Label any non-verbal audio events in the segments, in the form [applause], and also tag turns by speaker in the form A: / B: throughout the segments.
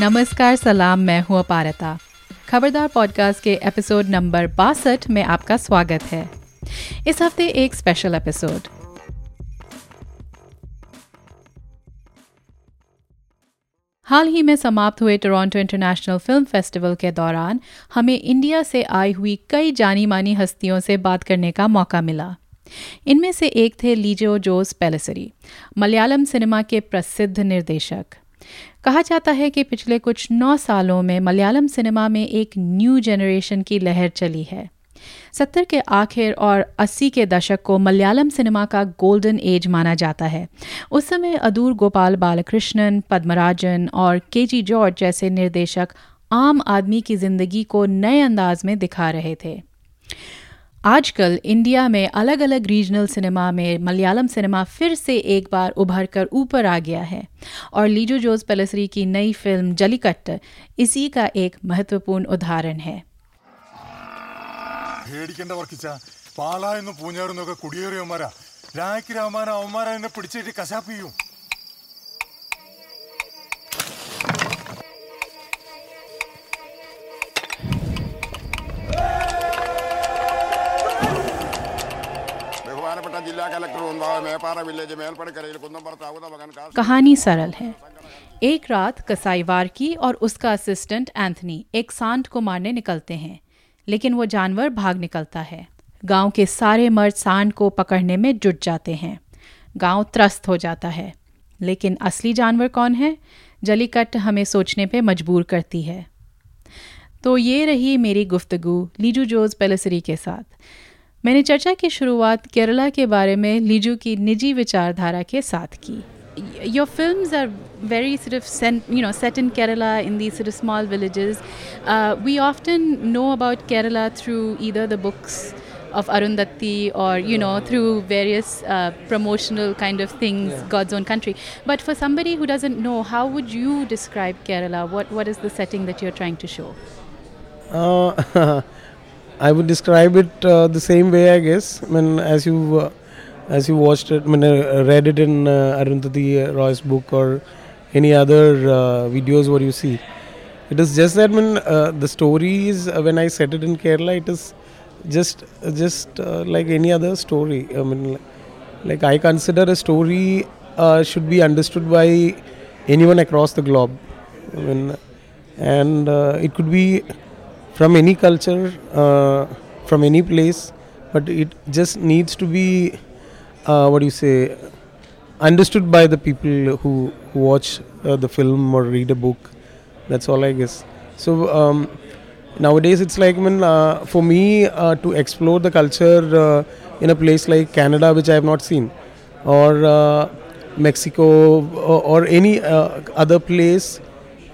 A: नमस्कार, सलाम, मैं हूँ अपारता। खबरदार पॉडकास्ट के एपिसोड नंबर बासठ में आपका स्वागत है। इस हफ़्ते एक स्पेशल एपिसोड हाल ही में समाप्त हुए टोरंटो इंटरनेशनल फ़िल्म फेस्टिवल के दौरान हमें इंडिया से आई हुई कई जानी मानी हस्तियों से बात करने का मौका मिला। इनमें से एक थे लीजो जोस पेलेसरी मलयालम सिनेमा के प्रसिद्ध निर्देशक। कहा जाता है कि पिछले कुछ नौ सालों में मलयालम सिनेमा में एक न्यू जनरेशन की लहर चली है। सत्तर के आखिर और अस्सी के दशक को मलयालम सिनेमा का गोल्डन एज माना जाता है। उस समय अदूर गोपाल बालकृष्णन, पद्मराजन और के जी जॉर्ज जैसे निर्देशक आम आदमी की ज़िंदगी को नए अंदाज में दिखा रहे थे। आजकल इंडिया में अलग अलग रीजनल सिनेमा में मलयालम सिनेमा फिर से एक बार उभर कर ऊपर आ गया है और लीजो जोस पेलेसरी की नई फिल्म जलीकट्ट इसी का एक महत्वपूर्ण उदाहरण है
B: പേടിക്കണ്ട വർക്കിച്ച പാലായെന്നും പൂഞ്ഞാറെന്നും ഒക്കെ കുടിയേറിയവന്മാരാ രായ്ക്ക് രാമാന അവന്മാരെ എന്നെ പിടിച്ചിട്ട് കശാപ്പ് ചെയ്യും
A: कहानी सरल है। एक रात कसाईवार की और उसका असिस्टेंट एंथनी एक सांड को मारने निकलते हैं, लेकिन वो जानवर भाग निकलता है। गाँव के सारे मर्द सांड को पकड़ने में जुट जाते हैं। गाँव त्रस्त हो जाता है। लेकिन असली जानवर कौन है? जलीकट हमें सोचने पे मजबूर करती है। तो ये रही मेरी गुफ्तगु, लीजू जोज पेलेसरी के साथ। मैंने चर्चा की शुरुआत केरला के बारे में लीजू की निजी विचारधारा के साथ की। योर फ़िल्म आर वेरी सिर्फ़ you know set in Kerala in the सिर्फ़ small villages we often know about Kerala through either the books of Arundhati or you know through various promotional kind of things God's own country but for somebody who doesn't know how would you describe Kerala what what is the setting that you are trying to show
C: I would describe it uh, the same way, I guess. I mean, as you uh, as you watched it, I mean, uh, read it in uh, Arundhati Roy's book or any other uh, videos where you see. It is just that when uh, the stories uh, when I set it in Kerala, it is just just uh, like any other story. I mean, like, I consider a story uh, should be understood by anyone across the globe. I mean, and uh, it could be from any culture, uh, from any place, but it just needs to be uh, what do you say understood by the people who, watch uh, the film or read a book. That's all I guess. So um, nowadays it's like when uh, for me uh, to explore the culture uh, in a place like Canada, which I have not seen, or uh, Mexico, or, or any uh, other place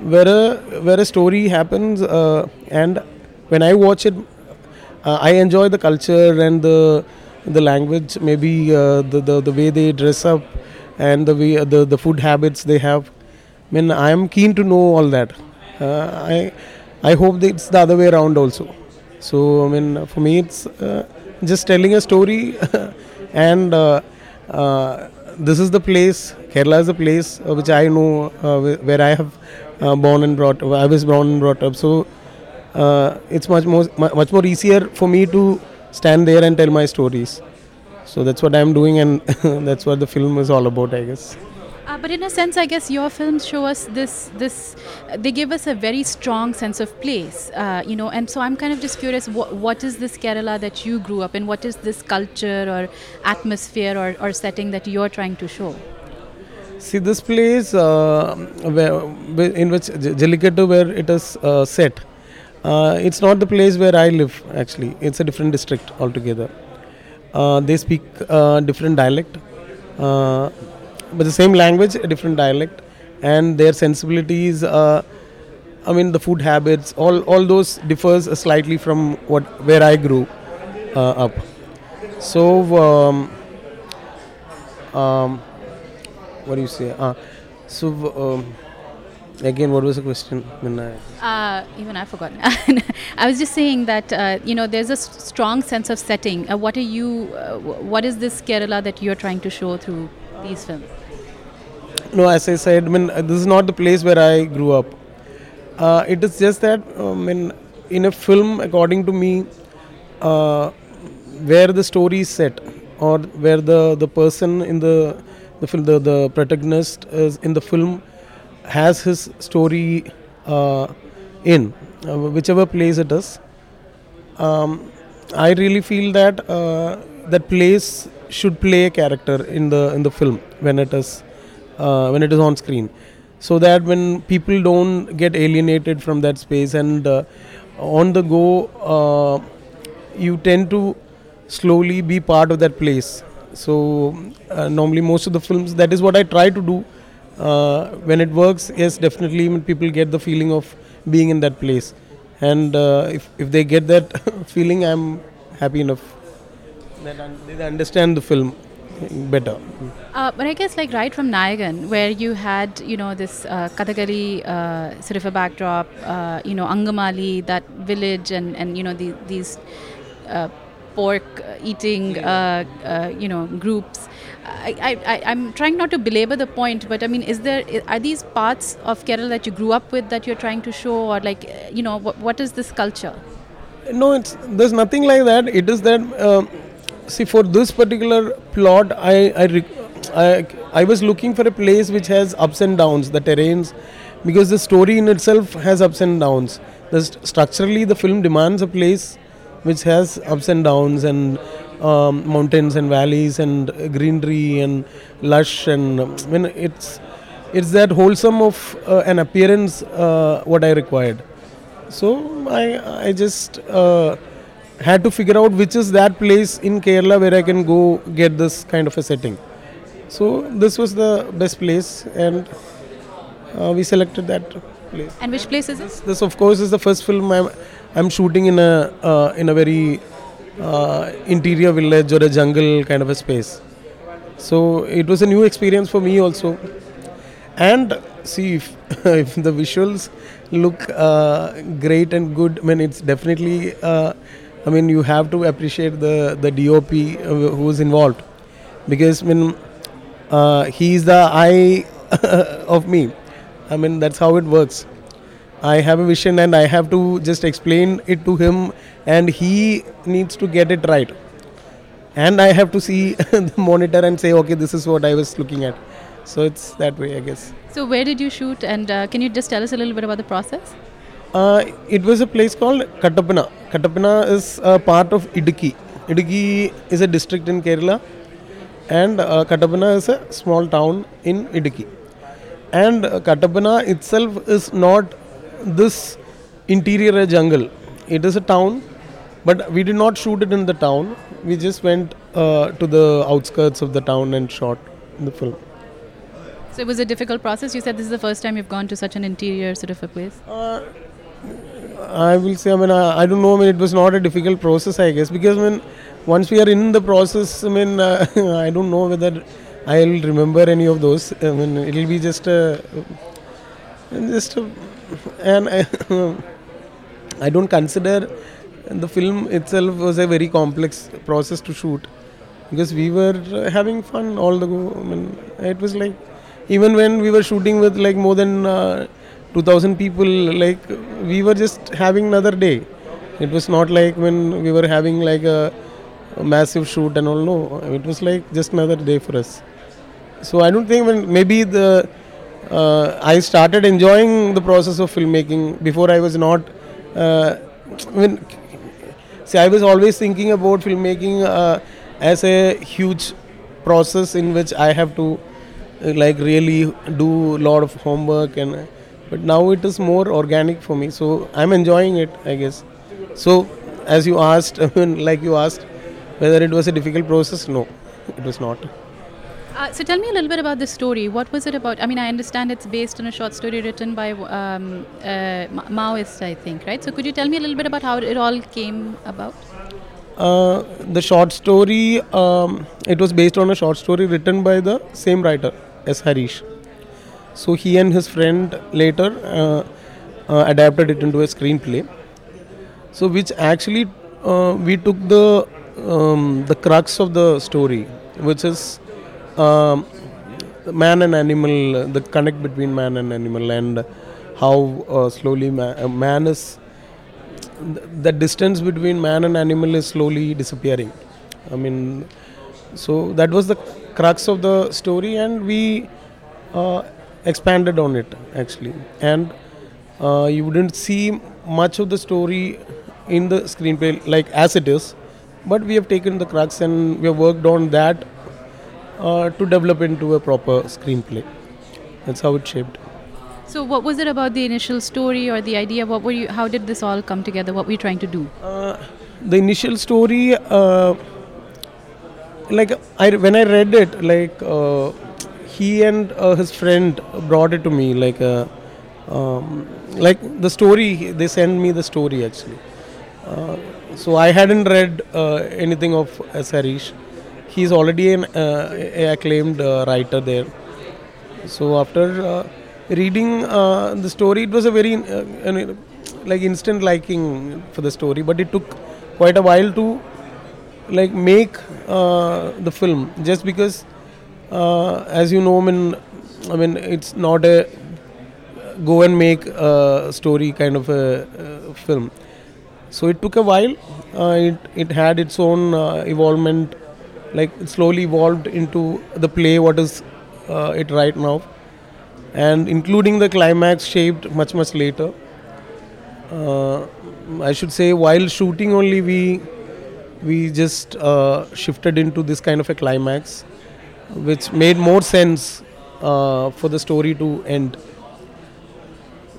C: where a where a story happens, uh, and when I watch it, uh, I enjoy the culture and the the language, maybe uh, the, the the way they dress up, and the way the the food habits they have. I mean, I am keen to know all that. Uh, I I hope it's the other way around also. So I mean, for me, it's uh, just telling a story, [laughs] and uh, uh, this is the place. Kerala is the place uh, which I know uh, where I have uh, born and brought. I was born and brought up. So uh, it's much more much more easier for me to stand there and tell my stories. So that's what I'm doing, and that's what the film is all about, I guess.
A: Uh, but in a sense, I guess your films show us this. This they give us a very strong sense of place, uh, you know. And so I'm kind of just curious, what, what is this Kerala that you grew up in? What is this culture or atmosphere or, or setting that you're trying to show?
C: See this place uh, where, in which Jallikattu where it is uh, set. Uh, it's not the place where I live actually. It's a different district altogether. Uh, they speak uh, different dialect, uh, but the same language, a different dialect, and their sensibilities. Uh, I mean, the food habits, all all those differs slightly from what where I grew uh, up. So. Um, um, what do you say? So um, again, what was the question?
A: Uh, even I forgot. [laughs] I was just saying that uh, you know there's a s- strong sense of setting. Uh, what are you? Uh, wh- what is this Kerala that you're trying to show through these films?
C: no, as I said, I mean, uh, this is not the place where I grew up. uh, it is just that um, in in a film, according to me, uh, where the story is set or where the the person in the the film the, the protagonist is in the film has his story uh, in uh, whichever place it is um, I really feel that uh, that place should play a character in the in the film when it is when it is on screen, so that when people don't get alienated from that space and uh, on the go, uh, you tend to slowly be part of that place. So uh, normally most of the films that is what I try to do. Uh, when it works, yes, definitely when people get the feeling of being in that place. And uh, if, if they get that [laughs] feeling i'm happy enough. That un- they understand the film better.
A: Uh, but I guess like right from Nayakan, where you had you know this uh, Kathakali uh, sort of a backdrop, uh, you know Angamaly, that village, and and you know the, these uh, pork eating uh, uh, you know groups. I, I, I'm trying not to belabor the point, but I mean, is there are these parts of Kerala that you grew up with that you're trying to show, or like uh, you know what, what is this culture?
C: no it's there's nothing like that it is that um, see for this particular plot I, I I i was looking for a place which has ups and downs the terrains because the story in itself has ups and downs the st- structurally the film demands a place which has ups and downs and um, mountains and valleys and greenery and lush and I mean it's it's that wholesome of uh, an appearance uh, what I required. So I I just uh, had to figure out which is that place in Kerala where I can go get this kind of a setting. So this was the best place, and uh, we selected that place.
A: And which place is this?
C: This, of course, is the first film I'm, I'm shooting in a uh, in a very uh, interior village or a jungle kind of a space. So it was a new experience for me also. And see if, [laughs] if the visuals look uh, great and good. I mean, it's definitely. Uh, I mean, you have to appreciate the the DOP uh, who's involved because I mean, uh, he's the eye [laughs] of me. I mean, that's how it works. I have a vision and I have to just explain it to him, and he needs to get it right. And I have to see [laughs] the monitor and say, okay, this is what I was looking at. So it's that way, I guess.
A: So where did you shoot? And uh, can you just tell us a little bit about the process?
C: Uh, it was a place called Kattappana. Kattappana is a part of Idukki. Idukki is a district in Kerala, and uh, Kattappana is a small town in Idukki. And uh, Kattappana itself is not this interior jungle. It is a town, but we did not shoot it in the town. We just went uh, to the outskirts of the town and shot the film.
A: So it was a difficult process. You said this is the first time you've gone to such an interior sort of a place.
C: Uh, I will say, I mean, I, I don't know. I mean, it was not a difficult process, I guess, because I mean, once we are in the process, I mean, uh, [laughs] I don't know whether I'll remember any of those. I mean, it'll be just a, just a, and I, [laughs] I don't consider the film itself was a very complex process to shoot because we were uh, having fun all the go. I mean, it was like even when we were shooting with like more than uh, 2000 people, like we were just having another day. It was not like when we were having like a, a massive shoot and all. No, it was like just another day for us. So I don't think when maybe the uh, I started enjoying the process of filmmaking before I was not. Uh, when see, I was always thinking about filmmaking uh, as a huge process in which I have to uh, like really do a lot of homework and. But now it is more organic for me, so I'm enjoying it, I guess. So, as you asked, [laughs] like you asked, whether it was a difficult process, no, it was not.
A: Uh, so tell me a little bit about the story. What was it about? I mean, I understand it's based on a short story written by um, uh, Maoist, I think, right? So could you tell me a little bit about how it all came about?
C: Uh, the short story, um, it was based on a short story written by the same writer, S. Hareesh. So he and his friend later uh, uh, adapted it into a screenplay. So which actually uh, we took the um, the crux of the story, which is um, man and animal, the connect between man and animal, and how uh, slowly ma- uh, man is th- the distance between man and animal is slowly disappearing. I mean so that was the crux of the story and we uh, expanded on it actually. And uh, you wouldn't see much of the story in the screenplay like as it is but we have taken the crux and we have worked on that uh, to develop into a proper screenplay that's how it shaped
A: So, what was it about the initial story or the idea? What were you? How did this all come together? What were you trying to do?
C: Uh, the initial story uh, like I, when i read it like uh, he and uh, his friend brought it to me like uh, um, like the story they sent me the story actually uh, so i hadn't read uh, anything of S. Hareesh he's already an uh, acclaimed uh, writer there. So after uh, reading the story it was a very like instant liking for the story but it took quite a while to like make the film. Just because as you know I mean, I mean it's not a go and make a story kind of a, uh film. So it took a while. Uh, it, it had its own uh, evolvement like slowly evolved into the play what is uh, it right now. And including the climax shaped much much later. Uh, i should say while shooting only we we just uh, shifted into this kind of a climax which made more sense uh, for the story to end.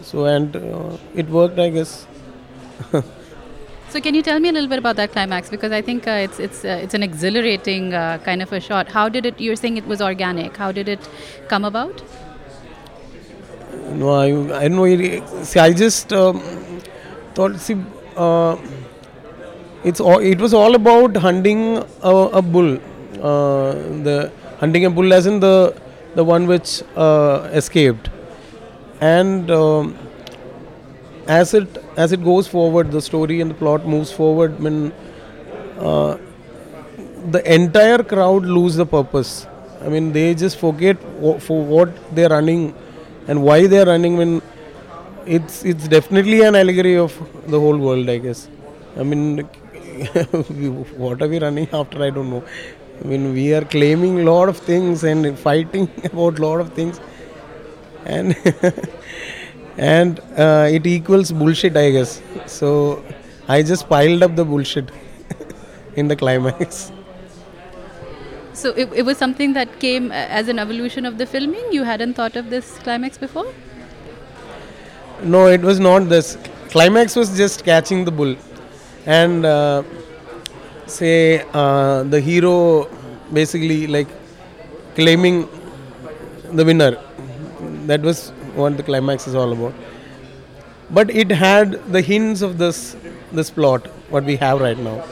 C: So and uh, it worked i guess [laughs]
A: So, can you tell me a little bit about that climax? Because I think uh, it's it's uh, it's an exhilarating uh, kind of a shot. How did it? You're saying it was organic. How did it come about?
C: No, I, I don't know. See, I just um, thought, see, uh, it's all, it was all about hunting a, a bull. Uh, the hunting a bull, as in the the one which escaped, and um, as it as it goes forward, the story and the plot moves forward. When uh, the entire crowd lose the purpose. I mean, they just forget wha- for what they're running and why they're running. When it's it's definitely an allegory of the whole world, I guess. I mean, [laughs] what are we running after? I don't know. I mean, we are claiming lot of things and fighting [laughs] about a lot of things, and [laughs] and uh, it equals bullshit, I guess. So I just piled up the bullshit [laughs] in the climax.
A: So it, it was something that came uh, as an evolution of the filming. You hadn't thought of this climax before.
C: No, it was not this. Climax was just catching the bull, and uh, say uh, the hero basically like claiming the winner. That was what the climax is all about. But it had the hints of this this plot what we have right now.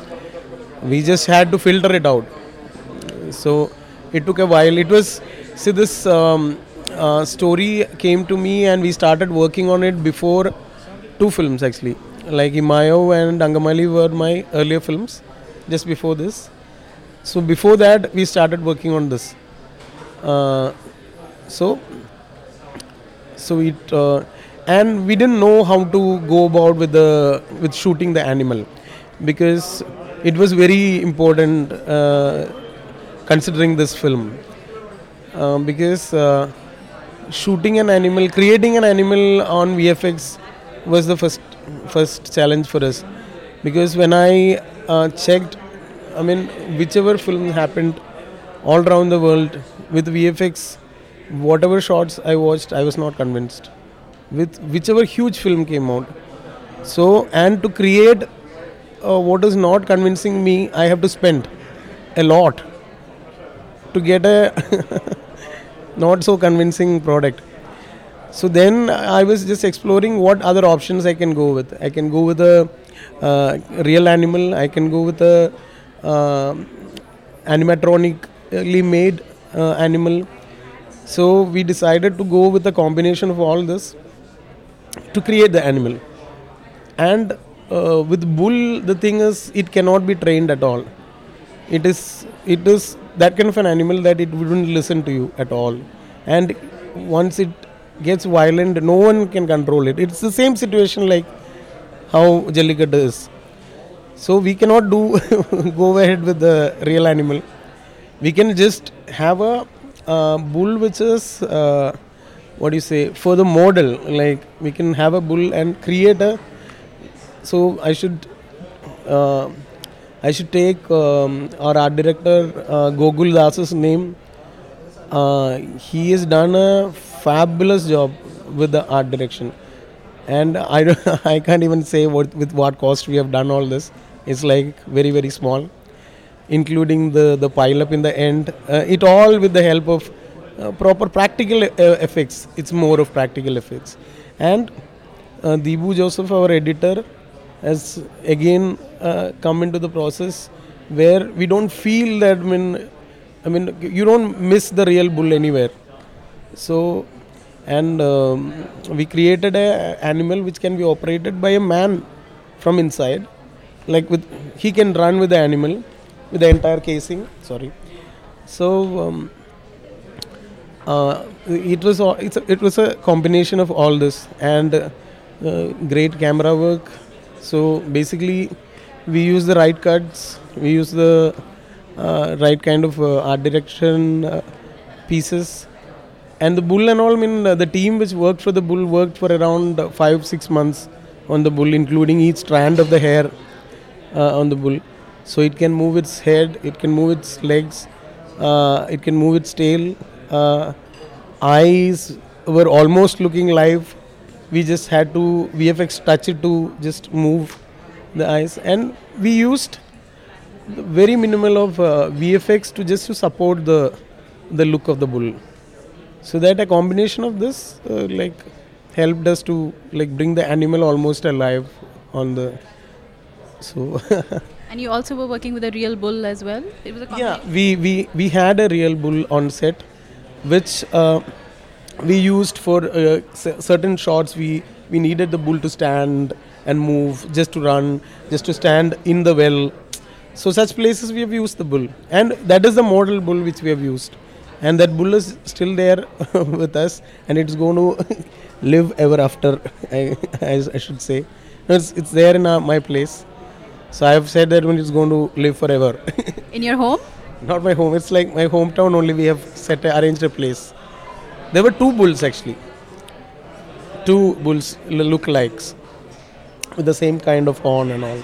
C: We just had to filter it out. So it took a while. It was see this um, uh, story came to me and we started working on it before two films actually. Like Ee.Ma.Yau and Angamaly were my earlier films, just before this. So before that we started working on this. Uh, so so it uh, and we didn't know how to go about with the with shooting the animal because it was very important uh, considering this film. Uh, because uh, shooting an animal creating an animal on vfx was the first first challenge for us. Because when i uh, checked i mean whichever film happened all around the world with vfx whatever shots i watched i was not convinced. With whichever huge film came out. So and to create uh, what is not convincing me i have to spend a lot to get a [laughs] not so convincing product. So then i was just exploring what other options i can go with. I can go with a uh, real animal. I can go with a uh, animatronically made uh, animal so we decided to go with a combination of all this to create the animal and uh, with bull the thing is it cannot be trained at all it is it is that kind of an animal that it wouldn't listen to you at all and once it gets violent, no one can control it. It's the same situation like how Jallikattu is. So we cannot do [laughs] go ahead with the real animal. We can just have a uh, bull which is uh, what do you say for the model. Like we can have a bull and create a. So I should. Uh, I should take um, our art director uh, Gokul Das's name. Uh, he has done a fabulous job with the art direction, and I [laughs] I can't even say what with what cost we have done all this. It's like very very small, including the the pile up in the end. Uh, it all with the help of uh, proper practical uh, effects. It's more of practical effects, and uh, Deepu Joseph, our editor, has again uh, come into the process where we don't feel that. I mean, I mean, you don't miss the real bull anywhere. So, and um, we created a animal which can be operated by a man from inside. Like with, he can run with the animal with the entire casing. Sorry. So. Um, uh, it was it's a, it was a combination of all this and uh, great camera work so basically we use the right cuts we use the uh, right kind of uh, art direction uh, pieces and the bull and all I mean the team which worked for the bull worked for around 5 6 months on the bull including each strand of the hair on the bull so it can move its head it can move its legs uh, it can move its tail uh, eyes were almost looking live. We just had to vfx touch it to just move the eyes. And we used very minimal of uh, vfx to just to support the the look of the bull. So that a combination of this uh, like helped us to like bring the animal almost alive on the so [laughs]
A: And you also were working with a real bull as well? It was a
C: yeah we, we we had a real bull on set which uh, we used for uh, certain shots. We we needed the bull to stand and move just to run just to stand in the well. So such places we have used the bull. And that is the model bull which we have used. And that bull is still there [laughs] with us and it's going to [laughs] live ever after [laughs] I, I, I should say. It's, it's there in uh, my place so i have said that when it's going to live forever [laughs]
A: In your home?
C: Not my home. It's like my hometown only. We have set a, arranged a place. There were two bulls actually. Two bulls look-likes with the same kind of horn and all.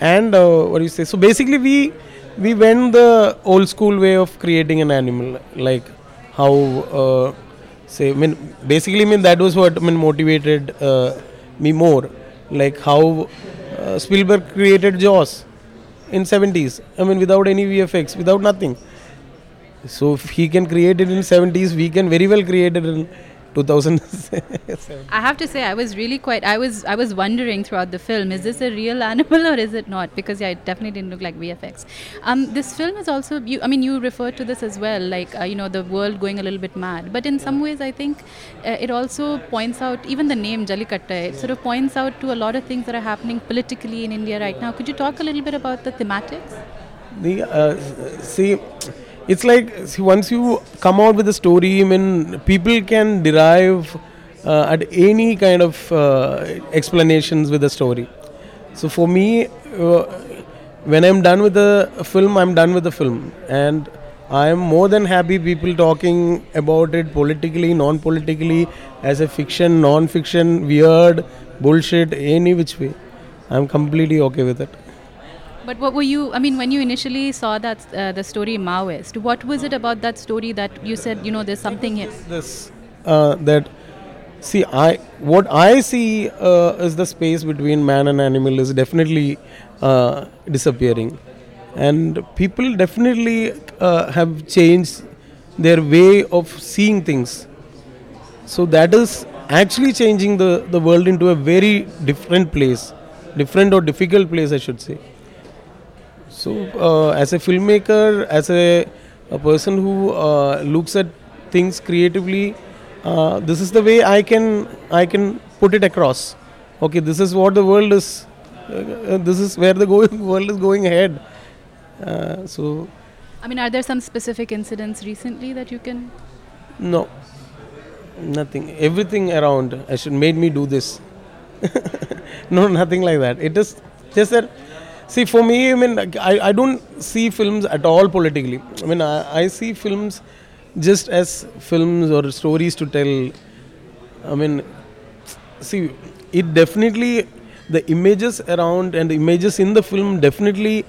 C: And uh, what do you say? So basically, we we went the old school way of creating an animal, like how uh, say. I mean, basically, I mean that was what I mean motivated uh, me more, like how uh, Spielberg created Jaws in 70s i mean without any vfx without nothing. So if he can create it in 70s we can very well create it in 2007
A: I have to say, I was really quite. I was. I was wondering throughout the film: is this a real animal or is it not? Because yeah, it definitely didn't look like VFX. Um, this film is also. You, I mean, you referred to this as well, like uh, you know, the world going a little bit mad. But in some ways, I think uh, it also points out. Even the name Jallikattu, it sort of points out to a lot of things that are happening politically in India right now. Could you talk a little bit about the thematics?
C: the uh, see it's like see, once you come out with a story i mean people can derive uh, at any kind of uh, explanations with the story. So for me uh, when i'm done with the film i'm done with the film. And i am more than happy people talking about it politically non-politically as a fiction non-fiction weird bullshit any which way. I'm completely okay with it
A: But what were you? I mean, when you initially saw that uh, the story Maoist, what was it about that story that you said, you know, there's something here?
C: this uh, that see i what i see uh, is the space between man and animal is definitely uh, disappearing and people definitely uh, have changed their way of seeing things so that is actually changing the, the world into a very different place different or difficult place i should say so, uh, as a filmmaker, as a, a person who uh, looks at things creatively, uh, this is the way I can I can put it across. Okay, this is what the world is. Uh, this is where the go- [laughs] world is going ahead. Uh, so,
A: I mean, are there some specific incidents recently that you can?
C: no, Nothing. Everything around I should made me do this. [laughs] no, nothing like that. It is just that. See, for me, I mean, I, I don't see films at all politically. I mean, I, I see films just as films or stories to tell. I mean, see, it definitely the images around and the images in the film definitely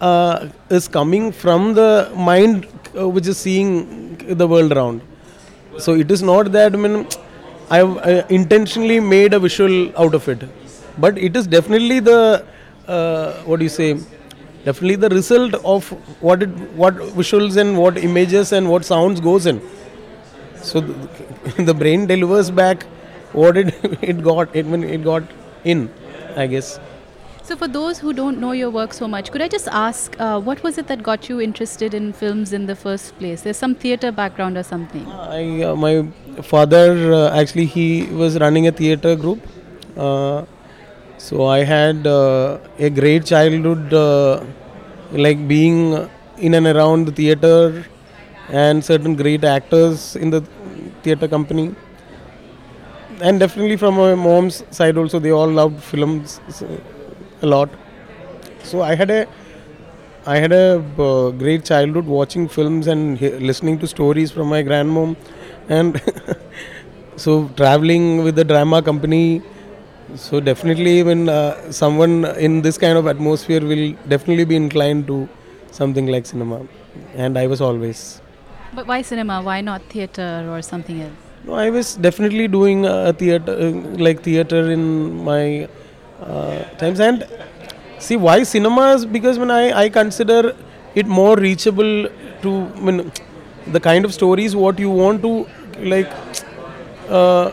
C: uh, is coming from the mind uh, which is seeing the world around. So it is not that I mean I have uh, intentionally made a visual out of it, but it is definitely the what do you say? Definitely the result of what it what visuals and what images and what sounds goes in. So the, [laughs] the brain delivers back what it [laughs] it got it when it got in, I guess.
A: So, for those who don't know your work so much, could I just ask uh, what was it that got you interested in films in the first place? There's some theatre background or something.
C: I, uh, my father uh, actually he was running a theatre group. Uh, so I had uh, a great childhood, uh, like being in and around the theatre and certain great actors in the theatre company. And definitely from my mom's side also, they all loved films a lot. So I had a I had a uh, great childhood watching films and he- listening to stories from my grandmom, and [laughs] so traveling with the drama company. So definitely, when uh, someone in this kind of atmosphere will definitely be inclined to something like cinema, and I was always.
A: But why cinema? Why not theatre or something else?
C: No, I was definitely doing uh, theater, uh, like theater in my uh, times. And see, why cinemas? Because when I, I consider it more reachable to I mean, the kind of stories what you want to like uh,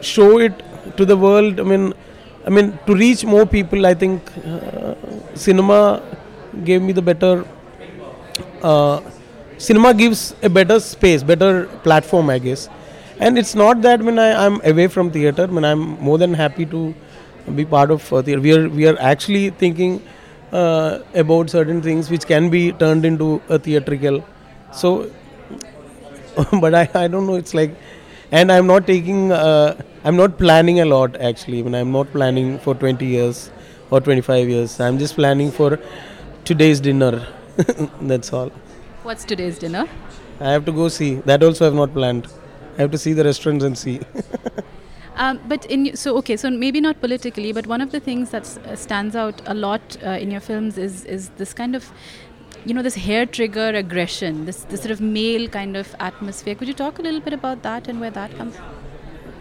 C: show it to the world. I mean, I mean to reach more people. I think uh, cinema gave me the better. Uh, cinema gives a better space, better platform, I guess. And it's not that when I, I'm away from theater, when I'm more than happy to be part of uh, theater. We are we are actually thinking uh, about certain things which can be turned into a theatrical. So, [laughs] but I, I don't know. It's like, and I'm not taking. Uh, I'm not planning a lot actually. When I'm not planning for 20 years or 25 years, I'm just planning for today's dinner. [laughs] That's all.
A: What's today's dinner?
C: I have to go see. That also I've not planned. I have to see the restaurants and see. [laughs]
A: Um, but in so okay, so maybe not politically, but one of the things that uh, stands out a lot uh, in your films is is this kind of you know this hair trigger aggression, this this sort of male kind of atmosphere. Could you talk a little bit about that and where that comes? from?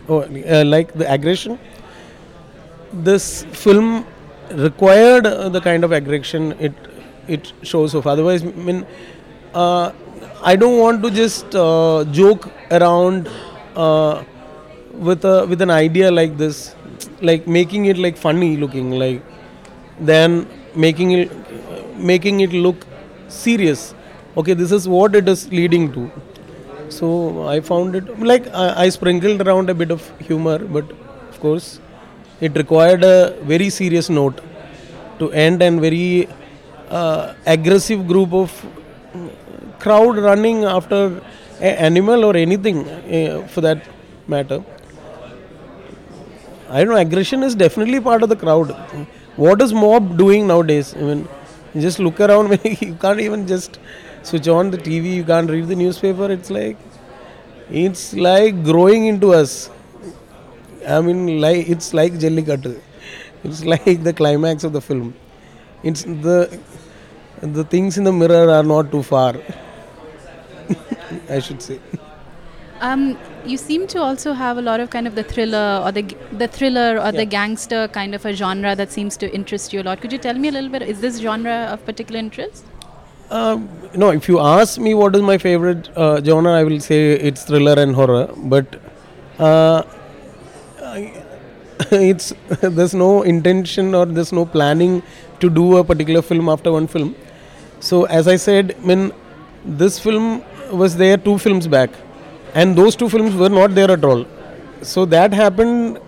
C: oh, uh, like the aggression. This film required uh, the kind of aggression it it shows off. Otherwise, I mean, uh, I don't want to just uh, joke around uh, with a with an idea like this, like making it like funny looking, like then making it making it look serious. Okay, this is what it is leading to. So I found it like I, I sprinkled around a bit of humor, but of course, it required a very serious note to end and very uh, aggressive group of crowd running after an animal or anything uh, for that matter. I don't know. Aggression is definitely part of the crowd. What is mob doing nowadays? I mean, you just look around. [laughs] you can't even just switch on the TV. You can't read the newspaper. It's like, it's like growing into us. I mean, like it's like Jallikattu. It's [laughs] like the climax of the film. It's the the things in the mirror are not too far. [laughs] I should say.
A: Um, you seem to also have a lot of kind of the thriller or the the thriller or the gangster kind of a genre that seems to interest you a lot. Could you tell me a little bit? Is this genre of particular interest?
C: Um, no, if you ask me what is my favorite uh, genre, I will say it's thriller and horror. But uh, [laughs] it's [laughs] there's no intention or there's no planning to do a particular film after one film. So as I said, I mean, this film was there two films back, and those two films were not there at all. So that happened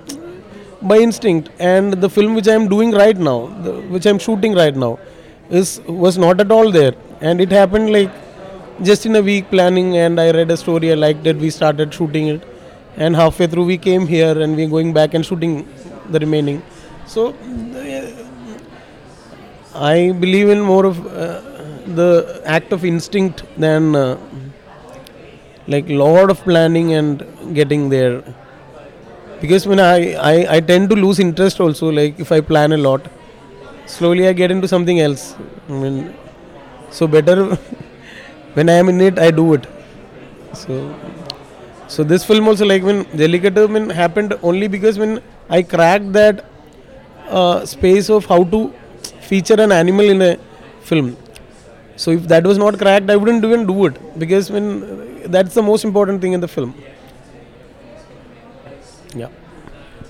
C: by instinct and the film which i am doing right now the, which i am shooting right now is was not at all there and it happened like just in a week planning and i read a story i liked it we started shooting it and halfway through we came here and we're going back and shooting the remaining. So I believe in more of uh, the act of instinct than uh, like lot of planning and getting there. Because when I, I I tend to lose interest also. Like if I plan a lot, slowly I get into something else. I mean, so better [laughs] when I am in it, I do it. So, so this film also like when Jallikattu when happened only because when I cracked that uh, space of how to feature an animal in a film. So if that was not cracked, I wouldn't even do it because when that's the most important thing in the film. Yeah.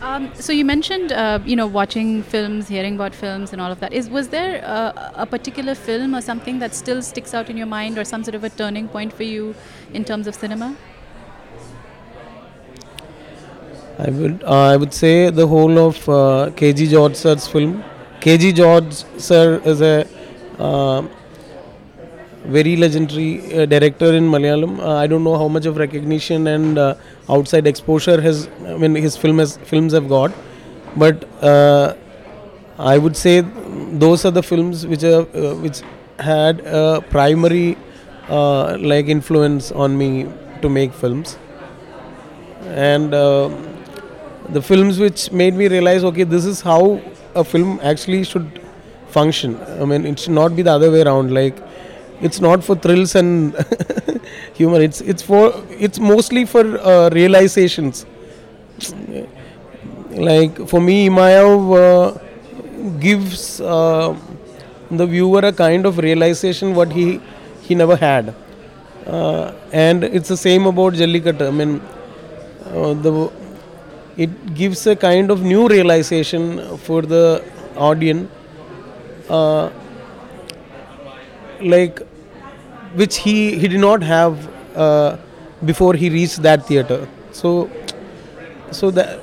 A: Um, so you mentioned, uh, you know, watching films, hearing about films, and all of that. Is was there uh, a particular film or something that still sticks out in your mind, or some sort of a turning point for you in terms of cinema?
C: I would uh, I would say the whole of uh, KG George sir's film. KG George sir is a uh, very legendary uh, director in Malayalam. Uh, I don't know how much of recognition and uh, outside exposure his I mean his film has, films have got, but uh, I would say those are the films which are uh, which had a primary uh, like influence on me to make films, and uh, the films which made me realize okay this is how a film actually should function. I mean it should not be the other way around like it's not for thrills and [laughs] humor. It's it's for it's mostly for uh, realizations. Like for me Ee.Ma.Yau uh, gives uh, the viewer a kind of realization what he he never had. Uh, and it's the same about Jallikattu I mean uh, the it gives a kind of new realization for the audience. Uh, like which he he did not have uh, before he reached that theater. So so that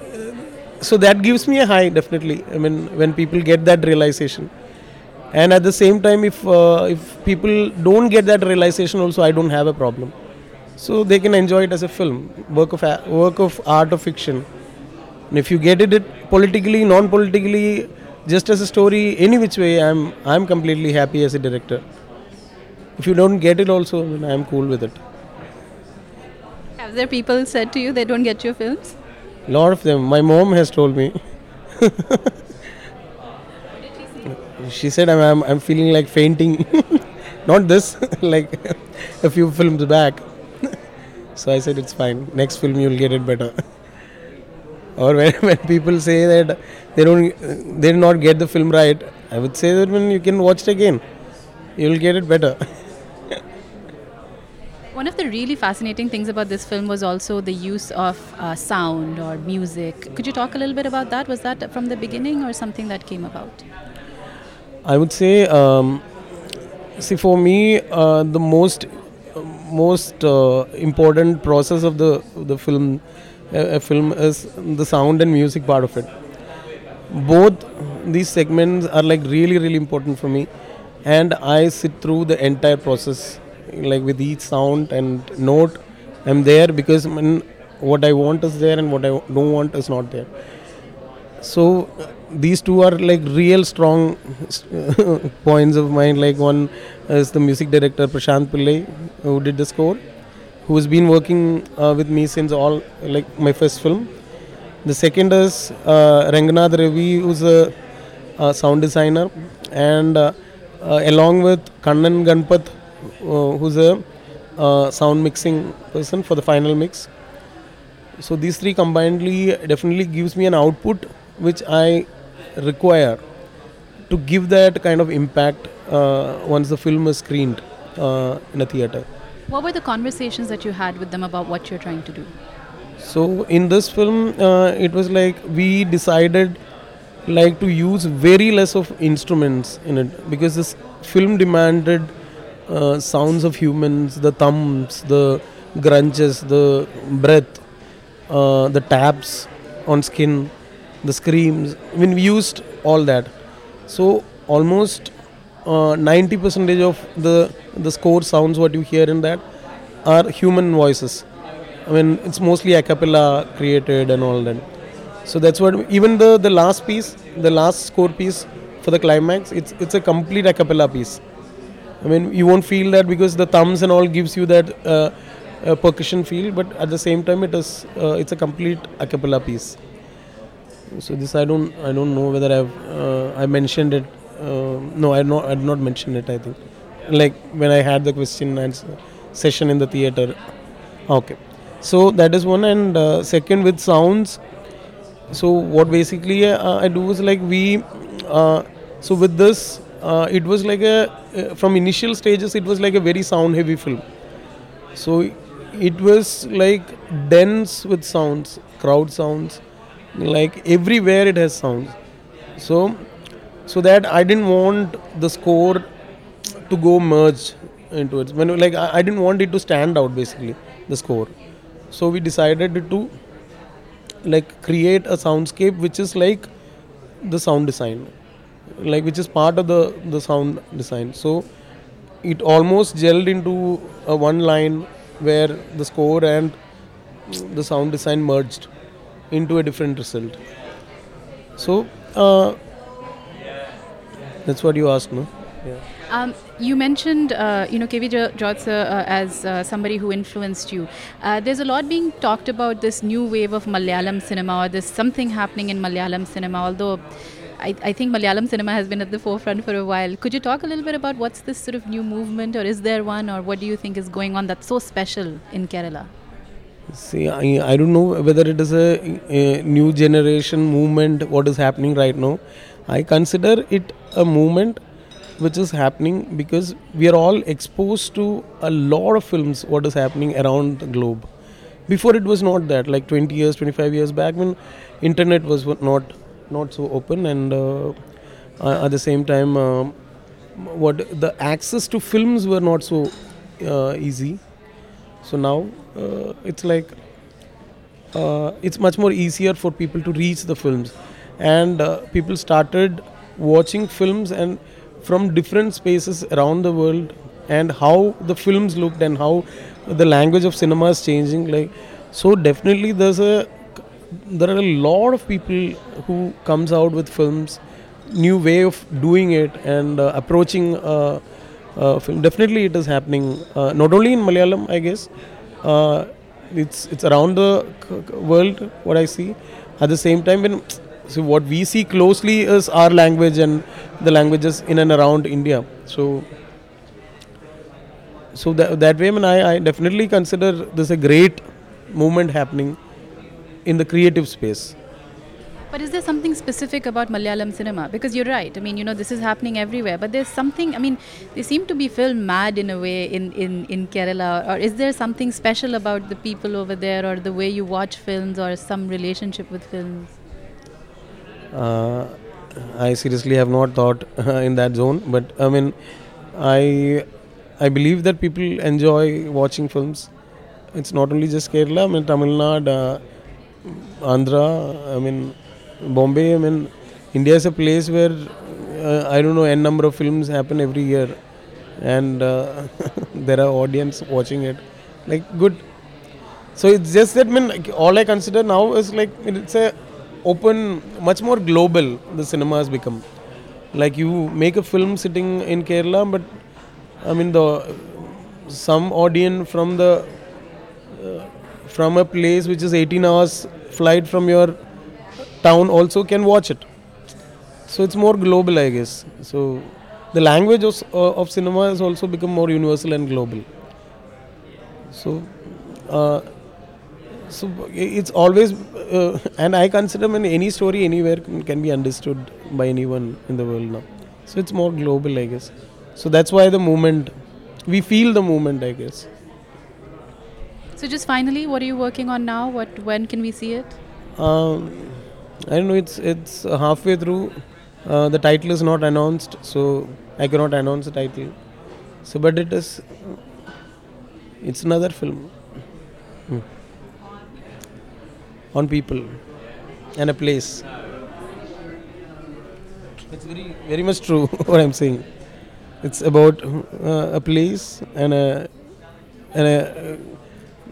C: so that gives me a high definitely. I mean when people get that realization. And at the same time if uh, if people don't get that realization also i don't have a problem. So they can enjoy it as a film work of a- work of art or fiction. And if you get it, it politically non politically just as a story any which way i'm i'm completely happy as a director if you don't get it also then i'm cool with it.
A: Have there people said to you they don't get your films?
C: lot of them. My mom has told me. [laughs] She said I'm, I'm, I'm feeling like fainting. [laughs] Not this [laughs] like a few films back. So i said it's fine. Next film you'll get it better. Or when, when people say that they don't they did not get the film right i would say that when you can watch it again. You'll get it better
A: One of the really fascinating things about this film was also the use of uh, sound or music. Could you talk a little bit about that? Was that from the beginning or something that came about?
C: I would say, um, see, for me, uh, the most most uh, important process of the the film, a, a film is the sound and music part of it. Both these segments are like really really important for me, and I sit through the entire process, like with each sound and note. I'm there because what I want is there and what I don't want is not there so these two are like real strong [laughs] points of mine like one is the music director prashant pillai who did the score who has been working uh, with me since all like my first film the second is uh, ranganath ravi who's a, uh sound designer and uh, uh, along with kannan ganpat who's a uh, sound mixing person for the final mix so these three combinedly definitely gives me an output which I require to give that kind of impact uh, once the film is screened uh, in a theater.
A: What were the conversations that you had with them about what you're trying to do?
C: So in this film, uh, it was like we decided like to use very less of instruments in it because this film demanded uh, sounds of humans, the thumbs, the grunches, the breath, uh, the taps on skin, the screams. I mean, we used all that. So almost uh, 90 percentage of the the score sounds what you hear in that are human voices I mean, it's mostly a cappella created and all that. So that's what even the the last piece, the last score piece for the climax, it's it's a complete a cappella piece. I mean, you won't feel that because the thumbs and all gives you that uh, uh, percussion feel, but at the same time, it is uh, it's a complete a cappella piece. So this I don't I don't know whether I've uh, I mentioned it. Uh, no, I not I did not mention it. I think like when I had the question and session in the theater. Okay, so that is one and uh, second with sounds. So what basically uh, I do is like we uh, so with this uh, it was like a uh, from initial stages it was like a very sound heavy film. So it was like dense with sounds, crowd sounds, like everywhere it has sounds. So so that I didn't want the score to go merge into it. When like I, I didn't want it to stand out basically the score. So we decided to like create a soundscape which is like the sound design, like which is part of the the sound design. So it almost gelled into a one line where the score and the sound design merged into a different result. So uh, that's what you asked, no? Yeah.
A: Um, you mentioned, uh, you know, KG George uh, as uh, somebody who influenced you. Uh, there's a lot being talked about this new wave of Malayalam cinema, or there's something happening in Malayalam cinema. Although, I, I think Malayalam cinema has been at the forefront for a while. Could you talk a little bit about what's this sort of new movement, or is there one, or what do you think is going on that's so special in Kerala?
C: See, I, I don't know whether it is a, a new generation movement, what is happening right now. I consider it a movement which is happening because we are all exposed to a lot of films, what is happening around the globe. Before it was not that, like 20 years, 25 years back when internet was not not so open and uh, uh, at the same time uh, what the access to films were not so easy so now it's like it's much more easier for people to reach the films, and people started watching films and from different spaces around the world, and how the films looked and how the language of cinema is changing. Like so, definitely there's a there are a lot of people who comes out with films, new way of doing it and uh, approaching. Uh, uh, film. Definitely, it is happening. Uh, not only in Malayalam, I guess. Uh, it's it's around the world. What I see. At the same time, when so what we see closely is our language and the languages in and around India. So. So that, that way, I, mean, I, I definitely consider this a great movement happening in the creative space.
A: But is there something specific about Malayalam cinema? Because you're right. I mean, you know, this is happening everywhere. But there's something. I mean, they seem to be film mad in a way in in in Kerala. Or is there something special about the people over there, or the way you watch films, or some relationship with films?
C: Uh, I seriously have not thought [laughs] in that zone, but I mean, I I believe that people enjoy watching films. It's not only just Kerala. I mean, Tamil Nadu, uh, Andhra. I mean, Bombay. I mean, India is a place where uh, I don't know n number of films happen every year, and uh, [laughs] there are audience watching it. Like good. So it's just that I mean, like, all I consider now is like it's a open, much more global. The cinema has become. Like you make a film sitting in Kerala, but I mean the some audience from the uh, from a place which is 18 hours flight from your town also can watch it. So it's more global, I guess. So the language of, uh, of cinema has also become more universal and global. So. Uh, so it's always uh, and i consider when any story anywhere can, can be understood by anyone in the world now so it's more global i guess so that's why the movement we feel the movement i guess
A: So just finally, what are you working on now? What when can we see it?
C: um, i don't know it's it's halfway through uh, the title is not announced so i cannot announce the title so but it is it's another film Hmm. on people and a place it's very very much true [laughs] what i'm saying it's about uh, a place and a and a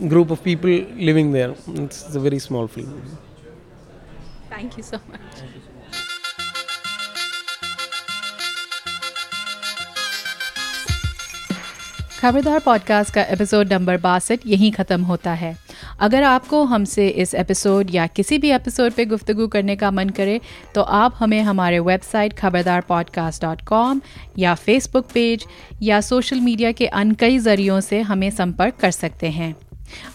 C: group of people living there. It's a very small film.
A: Thank you so much. Khabardar podcast का episode number बासठ यहीं ख़त्म होता है अगर आपको हमसे इस एपिसोड या किसी भी एपिसोड पे गुफ्तगू करने का मन करे तो आप हमें हमारे website Khabardar podcast dot com या फेसबुक पेज या सोशल मीडिया के अन कई ज़रियों से हमें संपर्क कर सकते हैं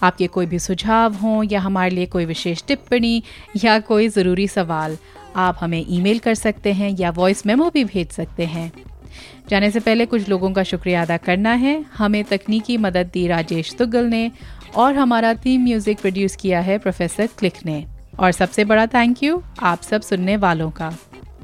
A: आपके कोई भी सुझाव हों या हमारे लिए कोई विशेष टिप्पणी या कोई ज़रूरी सवाल, आप हमें ईमेल कर सकते हैं या वॉइस मेमो भी भेज सकते हैं। जाने से पहले कुछ लोगों का शुक्रिया अदा करना है। हमें तकनीकी मदद दी राजेश तुगल ने और हमारा थीम म्यूज़िक प्रोड्यूस किया है प्रोफेसर क्लिक ने। और सबसे बड़ा थैंक यू आप सब सुनने वालों का।